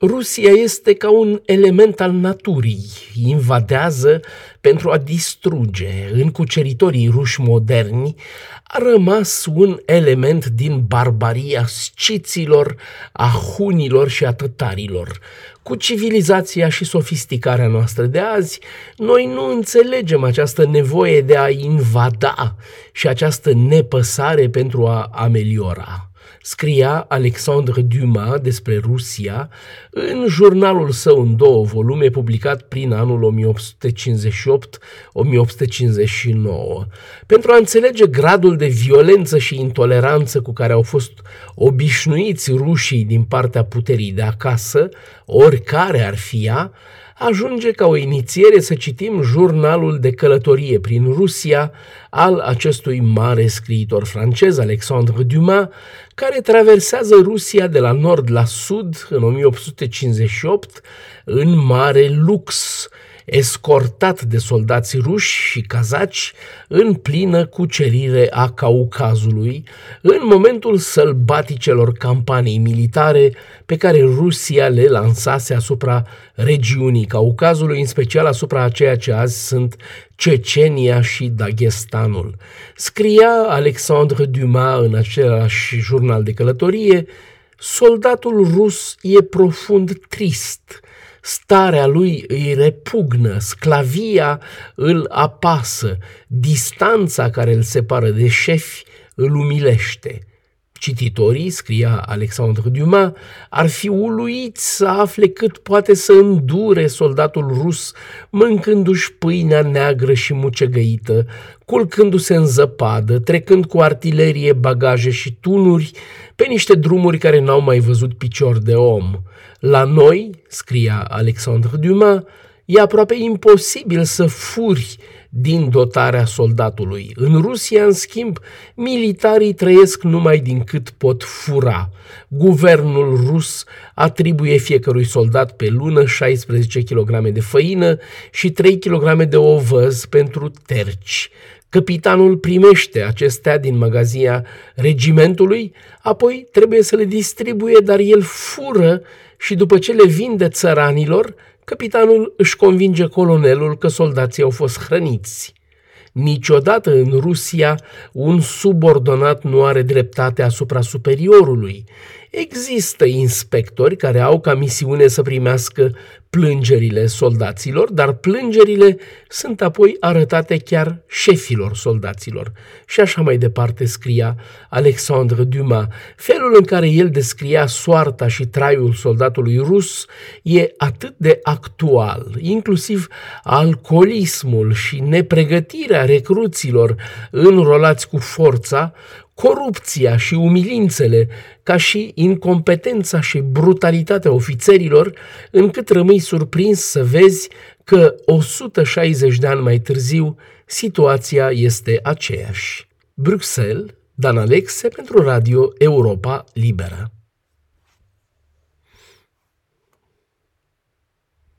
Rusia este ca un element al naturii, invadează pentru a distruge. În cuceritorii ruși moderni a rămas un element din barbaria sciților, a hunilor și a tătarilor. Cu civilizația și sofisticarea noastră de azi, noi nu înțelegem această nevoie de a invada și această nepăsare pentru a ameliora scria Alexandre Dumas despre Rusia în jurnalul său în două volume publicat prin anul 1858-1859. Pentru a înțelege gradul de violență și intoleranță cu care au fost obișnuiți rușii din partea puterii de acasă, oricare ar fi ea, ajunge ca o inițiere să citim jurnalul de călătorie prin Rusia al acestui mare scriitor francez, Alexandre Dumas, care traversează Rusia de la nord la sud în 1858 în mare lux, escortat de soldați ruși și cazaci în plină cucerire a Caucazului, în momentul sălbaticelor campanii militare pe care Rusia le lansase asupra regiunii Caucazului, în special asupra a ceea ce azi sunt Cecenia și Dagestanul. Scria Alexandre Dumas în același jurnal de călătorie, soldatul rus e profund trist – starea lui îi repugnă, sclavia îl apasă, distanța care îl separă de șefi îl umilește. Cititorii, scria Alexandre Dumas, ar fi uluiți să afle cât poate să îndure soldatul rus, mâncându-și pâinea neagră și mucegăită, culcându-se în zăpadă, trecând cu artilerie, bagaje și tunuri pe niște drumuri care n-au mai văzut picior de om. La noi, scria Alexandre Dumas, e aproape imposibil să furi din dotarea soldatului. În Rusia, în schimb, militarii trăiesc numai din cât pot fura. Guvernul rus atribuie fiecărui soldat pe lună 16 kg de făină și 3 kg de ovăz pentru terci. Capitanul primește acestea din magazia regimentului, apoi trebuie să le distribuie, dar el fură și după ce le vinde țăranilor, capitanul își convinge colonelul că soldații au fost hrăniți. Niciodată în Rusia un subordonat nu are dreptate asupra superiorului. Există inspectori care au ca misiune să primească plângerile soldaților, dar plângerile sunt apoi arătate chiar șefilor soldaților. Și așa mai departe scria Alexandre Dumas. Felul în care el descria soarta și traiul soldatului rus e atât de actual, inclusiv alcoolismul și nepregătirea recruților înrolați cu forța, corupția și umilințele, ca și incompetența și brutalitatea ofițerilor, încât rămâi surprins să vezi că 160 de ani mai târziu situația este aceeași. Bruxelles, Dan Alexe pentru Radio Europa Liberă.